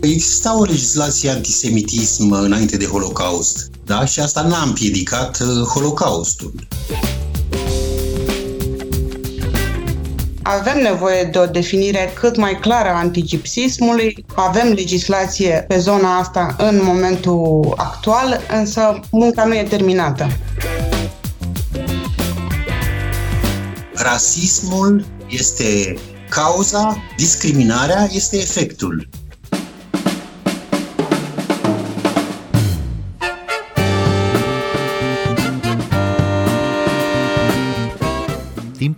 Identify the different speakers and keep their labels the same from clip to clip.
Speaker 1: Exista o legislație antisemitism înainte de Holocaust, da? Și asta n-a împiedicat uh, Holocaustul.
Speaker 2: Avem nevoie de o definire cât mai clară a antigipsismului. Avem legislație pe zona asta în momentul actual, însă munca nu e terminată.
Speaker 1: Rasismul este cauza, discriminarea este efectul.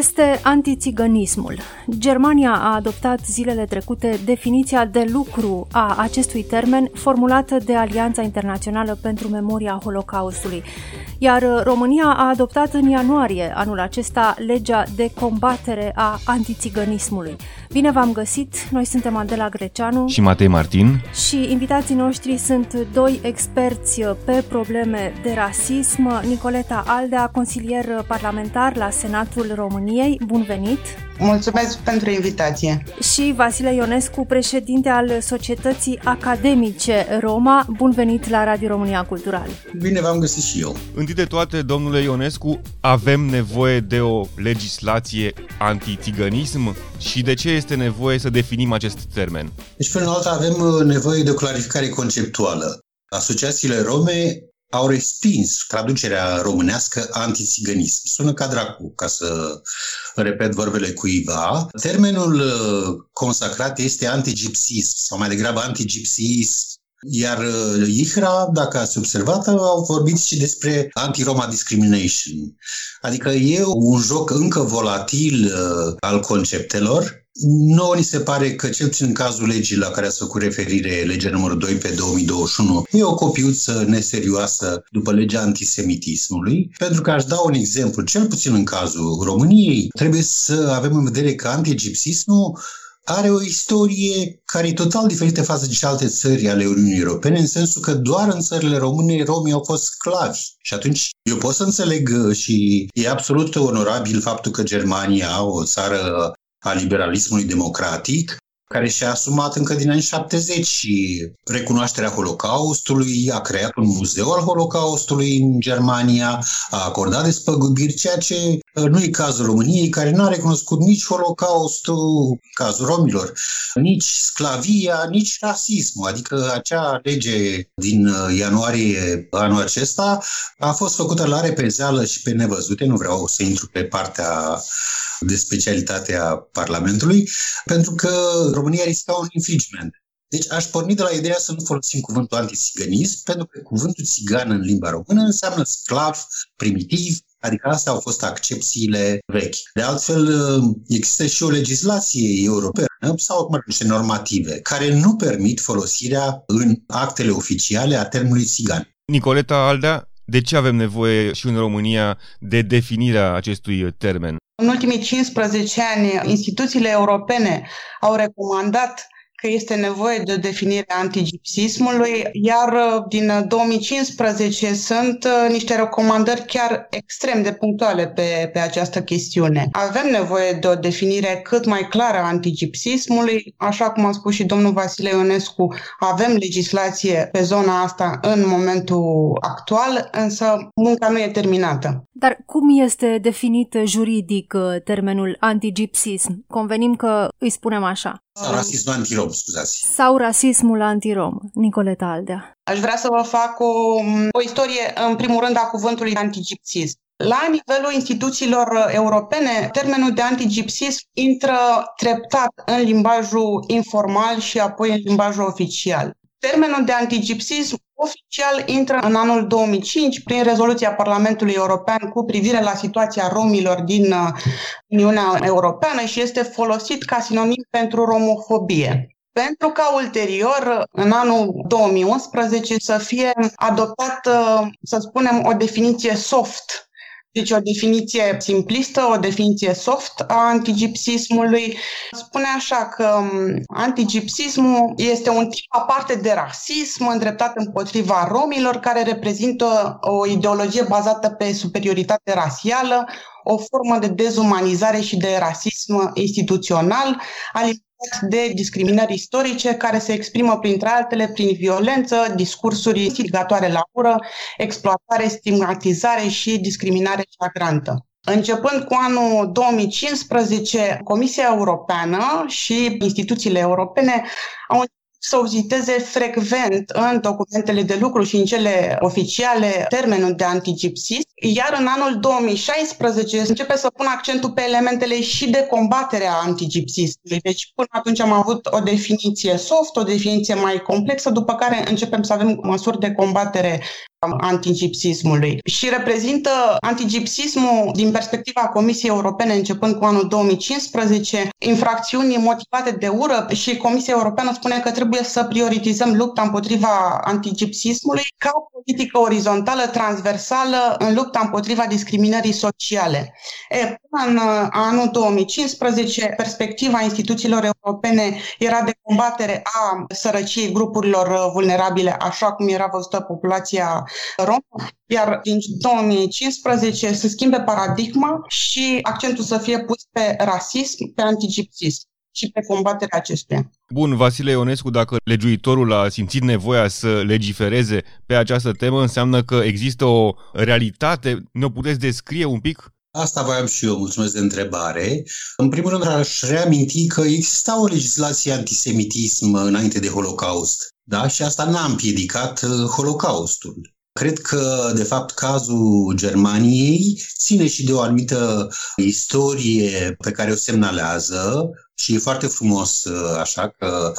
Speaker 3: Este antițiganismul? Germania a adoptat zilele trecute definiția de lucru a acestui termen formulată de Alianța Internațională pentru Memoria Holocaustului, iar România a adoptat în ianuarie anul acesta legea de combatere a antițiganismului. Bine v-am găsit! Noi suntem Adela Greceanu
Speaker 4: și Matei Martin
Speaker 3: și invitații noștri sunt doi experți pe probleme de rasism, Nicoleta Aldea, consilier parlamentar la Senatul României. Bun venit!
Speaker 2: Mulțumesc pentru invitație!
Speaker 3: Și Vasile Ionescu, președinte al Societății Academice Roma. Bun venit la Radio România Cultural!
Speaker 1: Bine v-am găsit și eu!
Speaker 4: Întâi de toate, domnule Ionescu, avem nevoie de o legislație antițiganism și de ce este nevoie să definim acest termen?
Speaker 1: Deci, până la altă, avem uh, nevoie de o clarificare conceptuală. Asociațiile rome au respins traducerea românească antițiganism. Sună ca dracu, ca să repet vorbele cuiva. Termenul uh, consacrat este antigipsism, sau mai degrabă antigipsism, iar uh, IHRA, dacă ați observat, au vorbit și despre anti-Roma discrimination. Adică e un joc încă volatil uh, al conceptelor. Nu ni se pare că, cel puțin în cazul legii la care ați făcut referire, legea numărul 2 pe 2021, e o copiuță neserioasă după legea antisemitismului, pentru că aș da un exemplu, cel puțin în cazul României, trebuie să avem în vedere că antigipsismul are o istorie care e total diferită față de alte țări ale Uniunii Europene, în sensul că doar în țările române romii au fost sclavi. Și atunci eu pot să înțeleg uh, și e absolut onorabil faptul că Germania, o țară a liberalismului democratic, care și-a asumat încă din anii 70 și recunoașterea Holocaustului, a creat un muzeu al Holocaustului în Germania, a acordat despăgubiri, ceea ce uh, nu e cazul României, care nu a recunoscut nici Holocaustul, cazul romilor, nici sclavia, nici rasismul. Adică acea lege din uh, ianuarie anul acesta a fost făcută la repezeală și pe nevăzute, nu vreau să intru pe partea de specialitate a Parlamentului, pentru că România risca un infringement. Deci aș porni de la ideea să nu folosim cuvântul antiziganism, pentru că cuvântul țigan în limba română înseamnă sclav, primitiv, adică astea au fost accepțiile vechi. De altfel, există și o legislație europeană sau mă niște normative care nu permit folosirea în actele oficiale a termenului țigan.
Speaker 4: Nicoleta Aldea, de ce avem nevoie și în România de definirea acestui termen?
Speaker 2: În ultimii 15 ani, instituțiile europene au recomandat că este nevoie de o definire a antigipsismului, iar uh, din 2015 uh, sunt uh, niște recomandări chiar extrem de punctuale pe, pe această chestiune. Avem nevoie de o definire cât mai clară a antigipsismului, așa cum a spus și domnul Vasile Ionescu, avem legislație pe zona asta în momentul actual, însă munca nu e terminată.
Speaker 3: Dar cum este definit juridic termenul antigipsism? Convenim că îi spunem așa.
Speaker 1: Sau rasismul antirom, scuzați.
Speaker 3: Sau rasismul antirom, Nicoleta Aldea.
Speaker 2: Aș vrea să vă fac o, o istorie, în primul rând, a cuvântului antigipsism. La nivelul instituțiilor europene, termenul de antigipsism intră treptat în limbajul informal și apoi în limbajul oficial. Termenul de antigipsism oficial intră în anul 2005 prin rezoluția Parlamentului European cu privire la situația romilor din uh, Uniunea Europeană și este folosit ca sinonim pentru romofobie. Pentru ca ulterior, în anul 2011, să fie adoptată, să spunem, o definiție soft Deci o definiție simplistă, o definiție soft a antigipsismului. Spune așa că um, antigipsismul este un tip aparte de rasism îndreptat împotriva romilor, care reprezintă o ideologie bazată pe superioritate rasială, o formă de dezumanizare și de rasism instituțional, alimentat de discriminări istorice care se exprimă printre altele prin violență, discursuri instigatoare la ură, exploatare, stigmatizare și discriminare flagrantă. Începând cu anul 2015, Comisia Europeană și instituțiile europene au să viziteze frecvent în documentele de lucru și în cele oficiale termenul de antigipsism, iar în anul 2016 începe să pun accentul pe elementele și de combatere a antigipsismului. Deci până atunci am avut o definiție soft, o definiție mai complexă, după care începem să avem măsuri de combatere antigipsismului și reprezintă antigipsismul din perspectiva Comisiei Europene începând cu anul 2015 infracțiuni motivate de ură și Comisia Europeană spune că trebuie să prioritizăm lupta împotriva antigipsismului ca o politică orizontală, transversală în lupta împotriva discriminării sociale. E, până în uh, anul 2015, perspectiva instituțiilor europene era de combatere a sărăciei grupurilor uh, vulnerabile, așa cum era văzută populația romă, iar din 2015 se schimbe paradigma și accentul să fie pus pe rasism, pe antigipsism și pe combaterea acestuia.
Speaker 4: Bun, Vasile Ionescu, dacă legiuitorul a simțit nevoia să legifereze pe această temă, înseamnă că există o realitate. Ne puteți descrie un pic?
Speaker 1: Asta voiam și eu, mulțumesc de întrebare. În primul rând, aș reaminti că exista o legislație antisemitism înainte de Holocaust, da? și asta n-a împiedicat uh, Holocaustul. Cred că, de fapt, cazul Germaniei ține și de o anumită istorie pe care o semnalează și e foarte frumos uh, așa că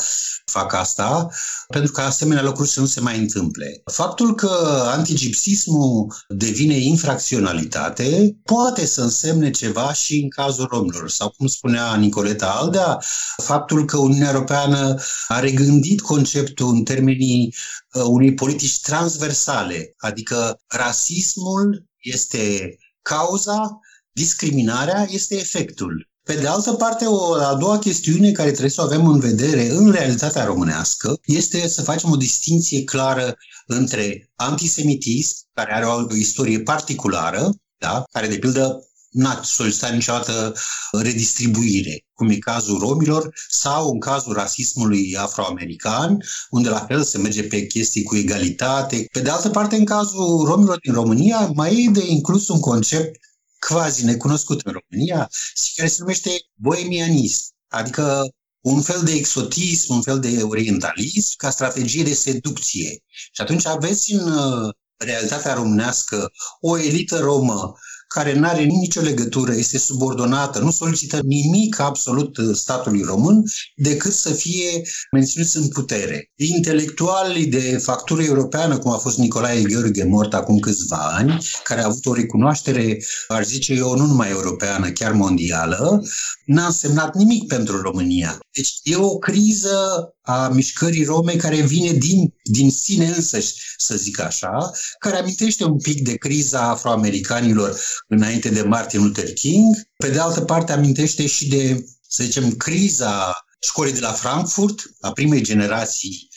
Speaker 1: fac asta, pentru că asemenea lucruri să nu se mai întâmple. Faptul că antigipsismul devine infracționalitate poate să însemne ceva și în cazul romilor. Sau cum spunea Nicoleta Aldea, faptul că Uniunea Europeană a regândit conceptul în termenii uh, unei politici transversale, adică rasismul este cauza, discriminarea este efectul. Pe de altă parte, o a doua chestiune care trebuie să o avem în vedere în realitatea românească este să facem o distinție clară între antisemitism, care are o istorie particulară, da? care, de pildă, n-a solicitat niciodată redistribuire, cum e cazul romilor, sau în cazul rasismului afroamerican, unde la fel se merge pe chestii cu egalitate. Pe de altă parte, în cazul romilor din România, mai e de inclus un concept quasi necunoscut în România și care se numește bohemianism, adică un fel de exotism, un fel de orientalism ca strategie de seducție. Și atunci aveți în uh, realitatea românească o elită romă care nu are nicio legătură, este subordonată, nu solicită nimic absolut uh, statului român decât să fie menținuți în putere. Intelectualii de factură europeană, cum a fost Nicolae Gheorghe mort acum câțiva ani, care a avut o recunoaștere, aș zice eu, nu numai europeană, chiar mondială, n-a însemnat nimic pentru România. Deci e o criză a mișcării rome care vine din, din sine însăși, să zic așa, care amintește un pic de criza afroamericanilor înainte de Martin Luther King. Pe de altă parte amintește și de, să zicem, criza școlii de la Frankfurt, a primei generații,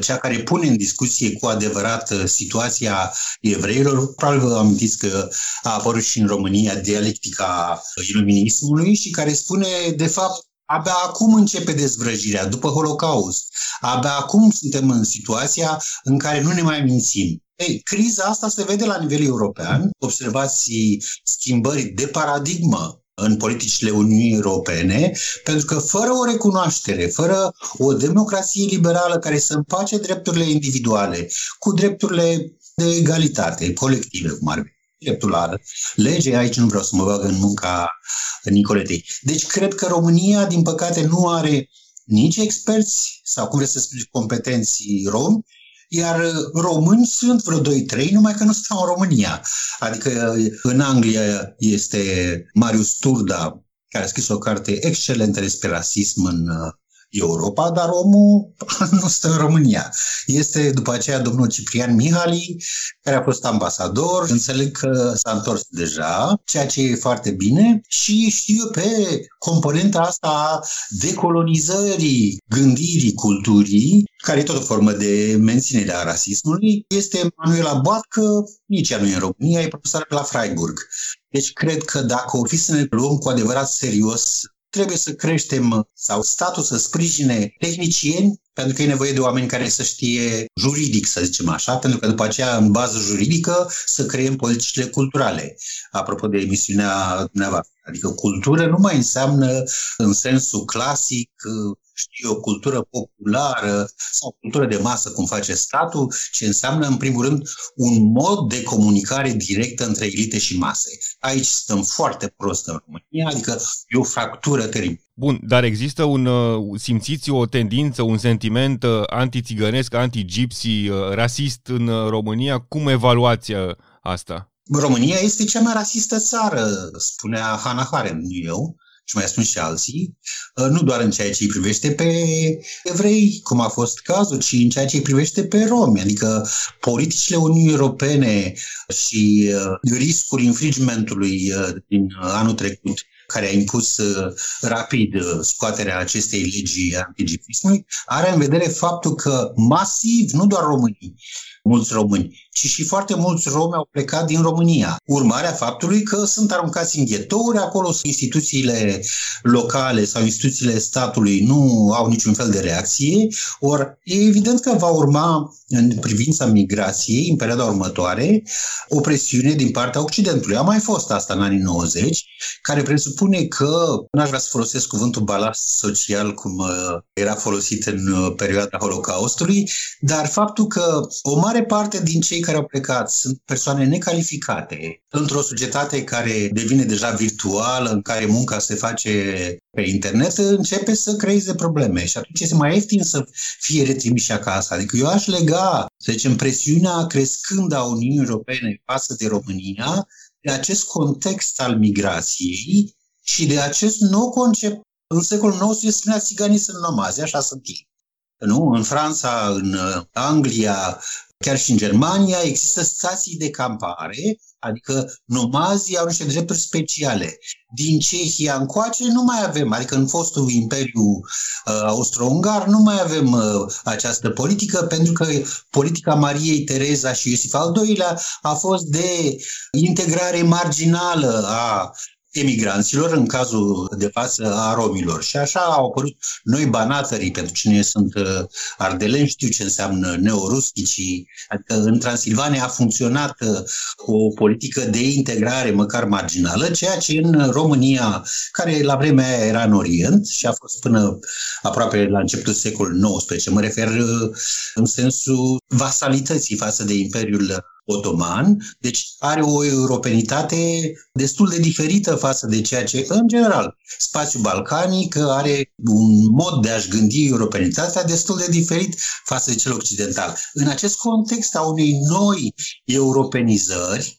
Speaker 1: cea care pune în discuție cu adevărat uh, situația evreilor. Probabil vă amintiți că a apărut și în România dialectica iluminismului și care spune, de fapt, Abia acum începe dezvrăjirea, după Holocaust. Abia acum suntem în situația în care nu ne mai mințim. Ei, criza asta se vede la nivel european. Observați schimbări de paradigmă în politicile Uniunii Europene, pentru că fără o recunoaștere, fără o democrație liberală care să împace drepturile individuale cu drepturile de egalitate colective, cum ar fi dreptul la lege, aici nu vreau să mă bag în munca Nicoletei. Deci cred că România, din păcate, nu are nici experți sau, cum vreți să spun, competenții romi, iar români sunt vreo 2-3, numai că nu stau în România. Adică în Anglia este Marius Turda, care a scris o carte excelentă despre rasism în Europa, dar omul nu stă în România. Este după aceea domnul Ciprian Mihali, care a fost ambasador. Înțeleg că s-a întors deja, ceea ce e foarte bine și știu pe componenta asta a decolonizării gândirii culturii, care e tot o formă de menținere a rasismului, este Manuela Boatcă, nici ea nu e în România, e profesor la Freiburg. Deci cred că dacă o fi să ne luăm cu adevărat serios trebuie să creștem sau statul să sprijine tehnicieni pentru că e nevoie de oameni care să știe juridic, să zicem așa, pentru că după aceea, în bază juridică, să creăm politicile culturale. Apropo de emisiunea dumneavoastră. Adică cultură nu mai înseamnă în sensul clasic știu o cultură populară sau cultură de masă, cum face statul, ce înseamnă, în primul rând, un mod de comunicare directă între elite și mase. Aici stăm foarte prost în România, adică e o fractură teribilă.
Speaker 4: Bun, dar există un, uh, simțiți o tendință, un sentiment uh, anti-țigănesc, anti-gypsy, uh, rasist în România? Cum evaluați asta?
Speaker 1: România este cea mai rasistă țară, spunea Hannah Arendt, nu eu și mai spun și alții, uh, nu doar în ceea ce îi privește pe evrei, cum a fost cazul, ci în ceea ce îi privește pe romi. Adică politicile Uniunii Europene și uh, riscul infringementului uh, din anul trecut care a impus rapid scoaterea acestei legi antigifismului, are în vedere faptul că masiv, nu doar românii, mulți români, ci și foarte mulți romi au plecat din România. Urmarea faptului că sunt aruncați în ghetouri, acolo instituțiile locale sau instituțiile statului nu au niciun fel de reacție, ori e evident că va urma în privința migrației, în perioada următoare, o presiune din partea Occidentului. A mai fost asta în anii 90, care presupune că, n-aș vrea să folosesc cuvântul balast social cum uh, era folosit în uh, perioada Holocaustului, dar faptul că o mare parte din cei care au plecat sunt persoane necalificate într-o societate care devine deja virtuală, în care munca se face pe internet, începe să creeze probleme și atunci este mai ieftin să fie retrimiși acasă. Adică eu aș lega, să zicem, presiunea crescând a Uniunii Europene față de România de acest context al migrației și de acest nou concept. În secolul XIX spunea țiganii sunt nomazi, așa sunt ei. Nu? În Franța, în Anglia, Chiar și în Germania există stații de campare, adică nomazii au niște drepturi speciale. Din Cehia încoace nu mai avem, adică în fostul Imperiu uh, Austro-Ungar nu mai avem uh, această politică, pentru că politica Mariei Tereza și Iosif al II-lea a fost de integrare marginală a emigranților, în cazul de față a romilor. Și așa au apărut noi banatării, pentru cine sunt uh, ardeleni, știu ce înseamnă neorusticii, adică în Transilvania a funcționat uh, o politică de integrare măcar marginală, ceea ce în România, care la vremea aia era în Orient și a fost până aproape la începutul secolului XIX, mă refer uh, în sensul vasalității față de Imperiul otoman, deci are o europenitate destul de diferită față de ceea ce, în general, spațiul balcanic are un mod de a-și gândi europenitatea destul de diferit față de cel occidental. În acest context a unei noi europenizări,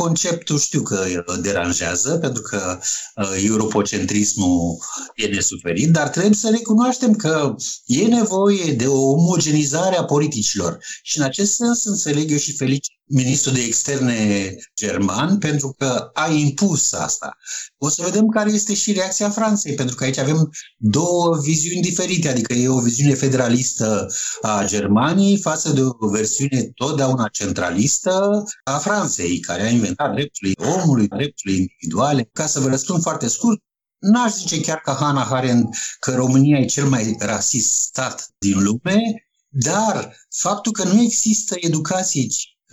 Speaker 1: Conceptul știu că deranjează, pentru că uh, europocentrismul e nesuferit, dar trebuie să recunoaștem că e nevoie de o omogenizare a politicilor. Și în acest sens înțeleg eu și felicit ministrul de externe german pentru că a impus asta. O să vedem care este și reacția Franței, pentru că aici avem două viziuni diferite, adică e o viziune federalistă a Germaniei față de o versiune totdeauna centralistă a Franței, care a inventat drepturile omului, drepturile individuale. Ca să vă răspund foarte scurt, N-aș zice chiar ca Hannah Arendt că România e cel mai rasist stat din lume, dar faptul că nu există educație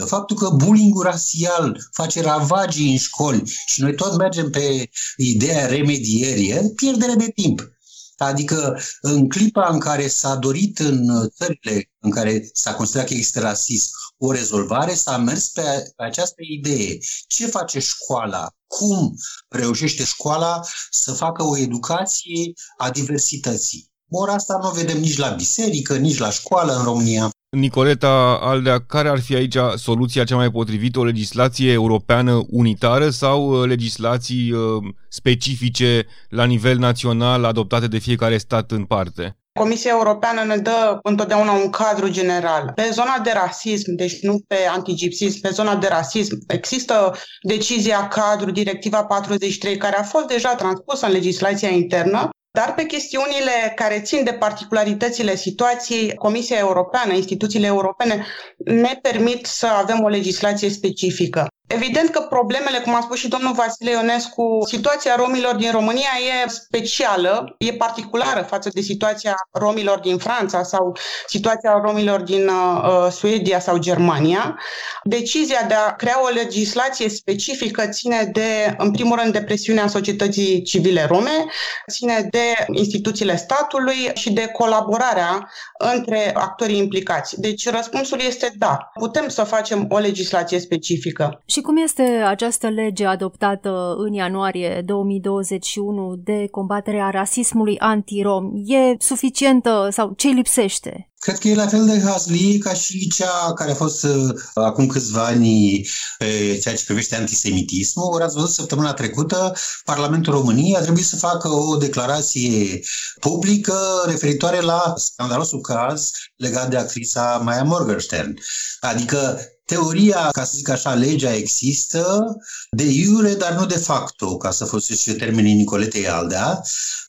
Speaker 1: Faptul că bullying rasial face ravagii în școli și noi tot mergem pe ideea remedierii, pierdere de timp. Adică în clipa în care s-a dorit în țările în care s-a considerat că există rasism o rezolvare, s-a mers pe, pe această idee. Ce face școala? Cum reușește școala să facă o educație a diversității? Ori asta nu o vedem nici la biserică, nici la școală în România.
Speaker 4: Nicoleta Aldea, care ar fi aici soluția cea mai potrivită? O legislație europeană unitară sau uh, legislații uh, specifice la nivel național adoptate de fiecare stat în parte?
Speaker 2: Comisia Europeană ne dă întotdeauna un cadru general. Pe zona de rasism, deci nu pe antigipsism, pe zona de rasism, există decizia cadru, directiva 43, care a fost deja transpusă în legislația internă dar pe chestiunile care țin de particularitățile situației, Comisia Europeană, instituțiile europene ne permit să avem o legislație specifică. Evident că problemele, cum a spus și domnul Vasile Ionescu, situația romilor din România e specială, e particulară față de situația romilor din Franța sau situația romilor din uh, uh, Suedia sau Germania. Decizia de a crea o legislație specifică ține de, în primul rând, de presiunea societății civile rome, ține de instituțiile statului și de colaborarea între actorii implicați. Deci răspunsul este da, putem să facem o legislație specifică.
Speaker 3: Și cum este această lege adoptată în ianuarie 2021 de combaterea rasismului anti-rom? E suficientă sau ce lipsește?
Speaker 1: Cred că e la fel de hazlie ca și cea care a fost uh, acum câțiva ani pe ceea ce privește antisemitismul. Ori ați văzut săptămâna trecută, Parlamentul României a trebuit să facă o declarație publică referitoare la scandalosul caz legat de actrița Maya Morgenstern. Adică Teoria, ca să zic așa, legea există de iure, dar nu de facto, ca să folosesc termenii Nicoletei Aldea.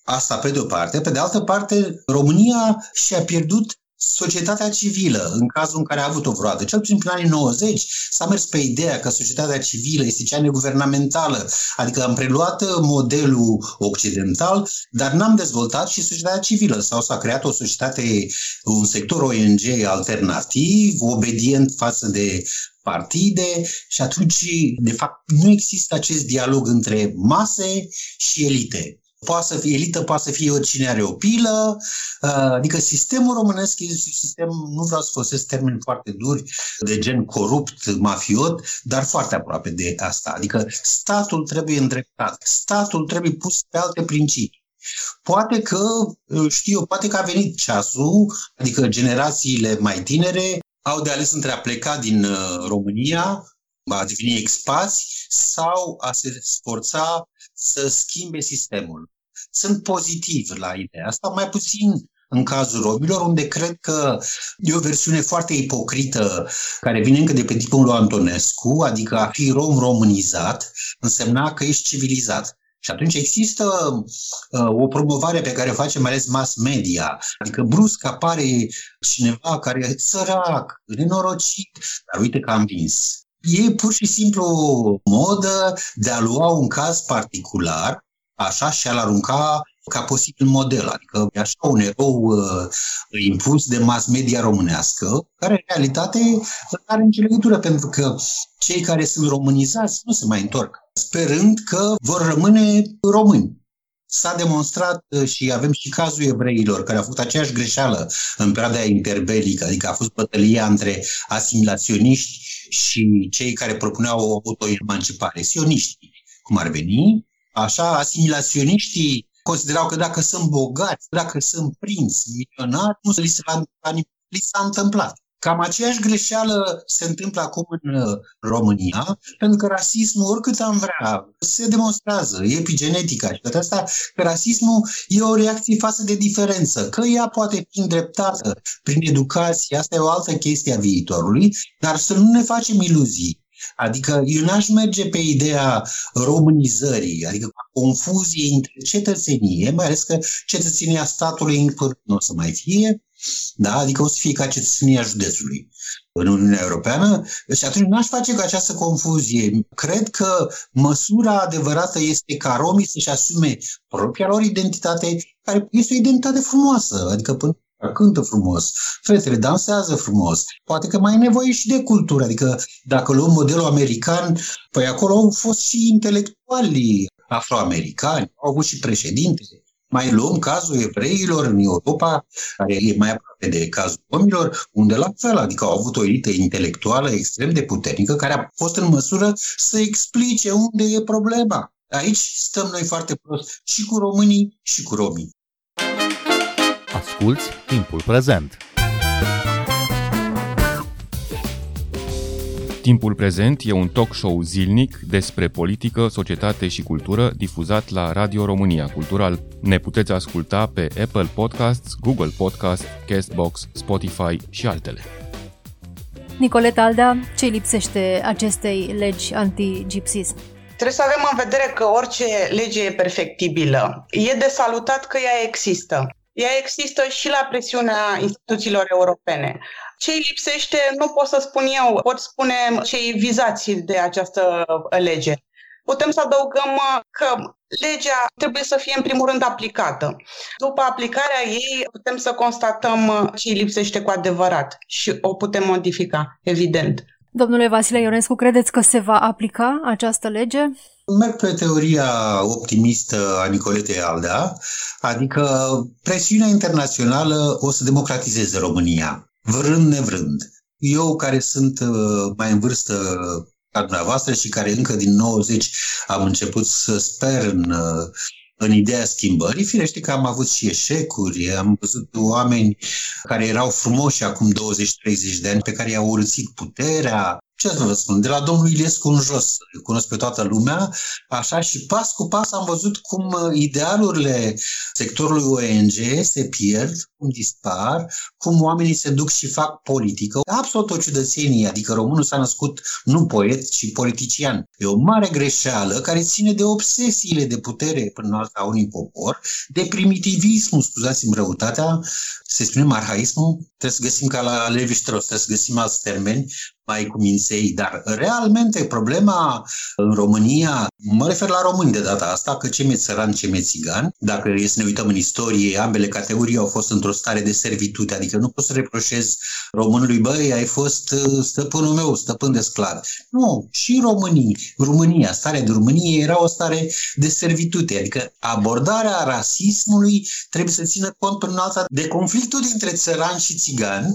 Speaker 1: Asta pe de o parte. Pe de altă parte, România și-a pierdut societatea civilă, în cazul în care a avut-o vreodată. Cel puțin prin anii 90 s-a mers pe ideea că societatea civilă este cea neguvernamentală, adică am preluat modelul occidental, dar n-am dezvoltat și societatea civilă sau s-a creat o societate, un sector ONG alternativ, obedient față de partide și atunci, de fapt, nu există acest dialog între mase și elite. Poate să fie elită, poate să fie oricine are o pilă, uh, adică sistemul românesc este un sistem, nu vreau să folosesc termeni foarte duri, de gen corupt, mafiot, dar foarte aproape de asta. Adică statul trebuie îndreptat, statul trebuie pus pe alte principii. Poate că, uh, știu eu, poate că a venit ceasul, adică generațiile mai tinere au de ales între a pleca din uh, România, a deveni expați sau a se sforța să schimbe sistemul. Sunt pozitiv la ideea asta, mai puțin în cazul romilor, unde cred că e o versiune foarte ipocrită care vine încă de pe tipul lui Antonescu, adică a fi rom românizat însemna că ești civilizat. Și atunci există uh, o promovare pe care o face mai ales mass media. Adică brusc apare cineva care e sărac, nenorocit, dar uite că am vins. E pur și simplu o modă de a lua un caz particular, așa, și a-l arunca ca posibil model, adică e așa un erou uh, impus de mass media românească, care în realitate nu are nicio legătură, pentru că cei care sunt românizați nu se mai întorc, sperând că vor rămâne români. S-a demonstrat uh, și avem și cazul evreilor care au făcut aceeași greșeală în perioada interbelică, adică a fost bătălia între asimilaționiști și cei care propuneau o autoemancipare, sioniștii, cum ar veni, așa, asimilaționiștii considerau că dacă sunt bogați, dacă sunt prinți, milionari, nu li, se li s-a întâmplat. Cam aceeași greșeală se întâmplă acum în uh, România, pentru că rasismul, oricât am vrea, se demonstrează, e epigenetica și toate asta, că rasismul e o reacție față de diferență, că ea poate fi îndreptată prin educație, asta e o altă chestie a viitorului, dar să nu ne facem iluzii. Adică eu n-aș merge pe ideea românizării, adică confuzie între cetățenie, mai ales că cetățenia statului în curând nu o să mai fie, da? Adică o să fie ca cetățenia județului în Uniunea Europeană și atunci n-aș face cu această confuzie. Cred că măsura adevărată este ca romii să-și asume propria lor identitate, care este o identitate frumoasă, adică până cântă frumos, fetele dansează frumos. Poate că mai e nevoie și de cultură, adică dacă luăm modelul american, păi acolo au fost și intelectuali afroamericani, au avut și președinte, mai luăm cazul evreilor în Europa, care e mai aproape de cazul romilor, unde la fel, adică au avut o elită intelectuală extrem de puternică, care a fost în măsură să explice unde e problema. Aici stăm noi foarte prost și cu românii și cu romii.
Speaker 5: Asculți timpul prezent!
Speaker 4: Timpul prezent e un talk show zilnic despre politică, societate și cultură difuzat la Radio România Cultural. Ne puteți asculta pe Apple Podcasts, Google Podcasts, Castbox, Spotify și altele.
Speaker 3: Nicoleta Alda, ce lipsește acestei legi anti-gipsism?
Speaker 2: Trebuie să avem în vedere că orice lege e perfectibilă. E de salutat că ea există. Ea există și la presiunea instituțiilor europene. Ce îi lipsește nu pot să spun eu, pot spune cei vizați de această lege. Putem să adăugăm că legea trebuie să fie în primul rând aplicată. După aplicarea ei putem să constatăm ce îi lipsește cu adevărat și o putem modifica, evident.
Speaker 3: Domnule Vasile Ionescu, credeți că se va aplica această lege?
Speaker 1: Merg pe teoria optimistă a Nicoletei Aldea, adică presiunea internațională o să democratizeze România, vrând nevrând. Eu, care sunt uh, mai în vârstă ca dumneavoastră și care încă din 90 am început să sper în uh, în ideea schimbării. Firește că am avut și eșecuri, am văzut oameni care erau frumoși acum 20-30 de ani, pe care i-au urățit puterea, ce să vă spun, de la domnul Iliescu în jos, îl cunosc pe toată lumea, așa și pas cu pas am văzut cum uh, idealurile sectorului ONG se pierd, cum dispar, cum oamenii se duc și fac politică. Absolut o ciudățenie, adică românul s-a născut nu poet, ci politician. E o mare greșeală care ține de obsesiile de putere până în alta unui popor, de primitivismul, scuzați-mi răutatea, să spunem arhaismul, trebuie să găsim ca la Levi Strauss, trebuie să găsim alți termeni, mai cu minței, dar realmente problema în România, mă refer la români de data asta, că ce mi-e țăran, ce mi-e țigan, dacă e să ne uităm în istorie, ambele categorii au fost într-o stare de servitute, adică nu poți să reproșezi românului, băi, ai fost uh, stăpânul meu, stăpân de sclav. Nu, și românii, România, starea de România era o stare de servitute, adică abordarea rasismului trebuie să țină cont până alta de conflictul dintre țăran și țigan,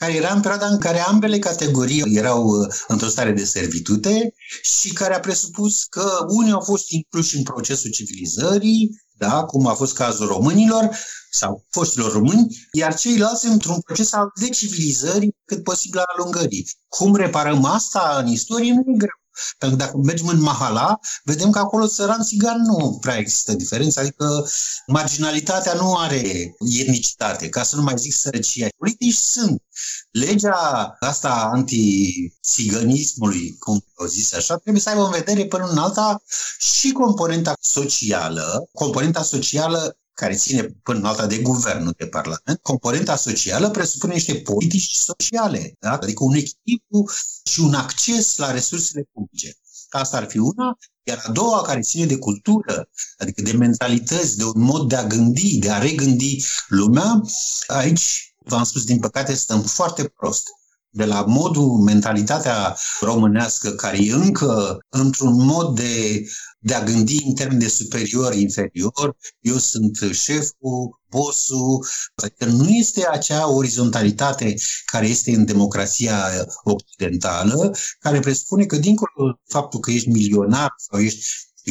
Speaker 1: care era în perioada în care ambele categorii erau uh, într-o stare de servitute și care a presupus că unii au fost incluși în procesul civilizării, da, cum a fost cazul românilor sau foștilor români, iar ceilalți într-un proces al decivilizării cât posibil al alungării. Cum reparăm asta în istorie nu e greu. Pentru că dacă mergem în Mahala, vedem că acolo țăran țigan nu prea există diferență, adică marginalitatea nu are etnicitate, ca să nu mai zic sărăcia. Politici sunt. Legea asta anti-țiganismului, cum au zis așa, trebuie să aibă în vedere până în alta și componenta socială. Componenta socială care ține până în alta de guvern, nu de parlament, componenta socială presupune niște politici sociale, da? adică un echilibru și un acces la resursele publice. Asta ar fi una, iar a doua, care ține de cultură, adică de mentalități, de un mod de a gândi, de a regândi lumea, aici, v-am spus, din păcate, stăm foarte prost de la modul, mentalitatea românească, care e încă într-un mod de, de a gândi în termeni de superior-inferior, eu sunt șeful, bossul, adică nu este acea orizontalitate care este în democrația occidentală, care presupune că dincolo de faptul că ești milionar sau ești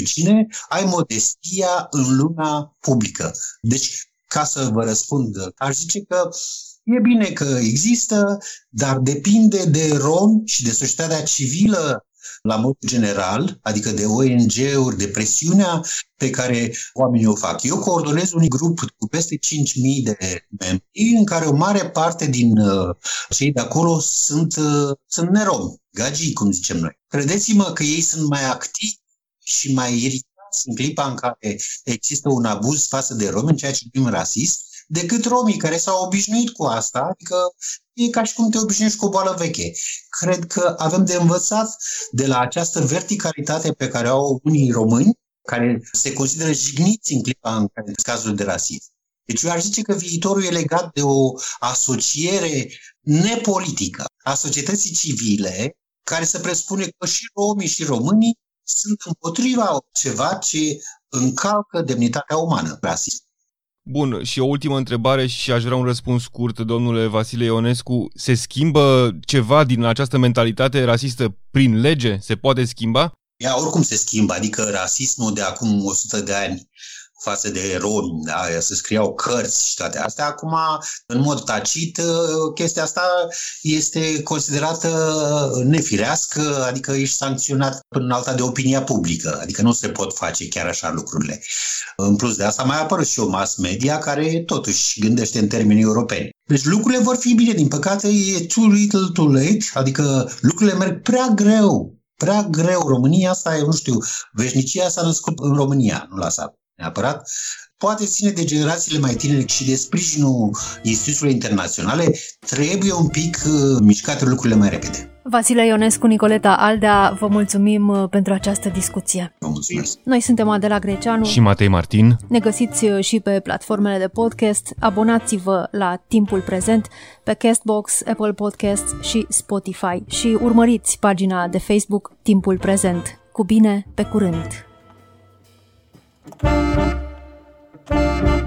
Speaker 1: cine, ai modestia în lumea publică. Deci, ca să vă răspund, aș zice că E bine că există, dar depinde de rom și de societatea civilă la mod general, adică de ONG-uri, de presiunea pe care oamenii o fac. Eu coordonez un grup cu peste 5.000 de membri, în care o mare parte din uh, cei de acolo sunt, uh, sunt neromi, gagii, cum zicem noi. Credeți-mă că ei sunt mai activi și mai iritați în clipa în care există un abuz față de romi, în ceea ce numim rasist, decât romii care s-au obișnuit cu asta, adică e ca și cum te obișnuiești cu o boală veche. Cred că avem de învățat de la această verticalitate pe care au unii români, care se consideră jigniți în clipa în care cazul de rasism. Deci eu aș zice că viitorul e legat de o asociere nepolitică a societății civile, care să presupune că și romii și românii sunt împotriva ceva ce încalcă demnitatea umană, rasism.
Speaker 4: Bun, și o ultimă întrebare și aș vrea un răspuns scurt, domnule Vasile Ionescu. Se schimbă ceva din această mentalitate rasistă prin lege? Se poate schimba?
Speaker 1: Ea oricum se schimbă, adică rasismul de acum 100 de ani față de romi, da? să scriau cărți și toate astea. Acum, în mod tacit, uh, chestia asta este considerată nefirească, adică ești sancționat în alta de opinia publică, adică nu se pot face chiar așa lucrurile. În plus de asta mai apărut și o mass media care totuși gândește în termeni europeni. Deci lucrurile vor fi bine, din păcate e too little too late, adică lucrurile merg prea greu, prea greu. România asta e, nu știu, veșnicia s-a născut în România, nu la sat neapărat, poate ține de generațiile mai tinere și de sprijinul instituțiilor internaționale, trebuie un pic uh, mișcate lucrurile mai repede.
Speaker 3: Vasile Ionescu, Nicoleta Aldea, vă mulțumim uh, pentru această discuție.
Speaker 1: Vă mulțumesc.
Speaker 3: Noi suntem Adela Greceanu
Speaker 4: și Matei Martin.
Speaker 3: Ne găsiți uh, și pe platformele de podcast. Abonați-vă la Timpul Prezent pe Castbox, Apple Podcasts și Spotify și urmăriți pagina de Facebook Timpul Prezent. Cu bine, pe curând! Thank you.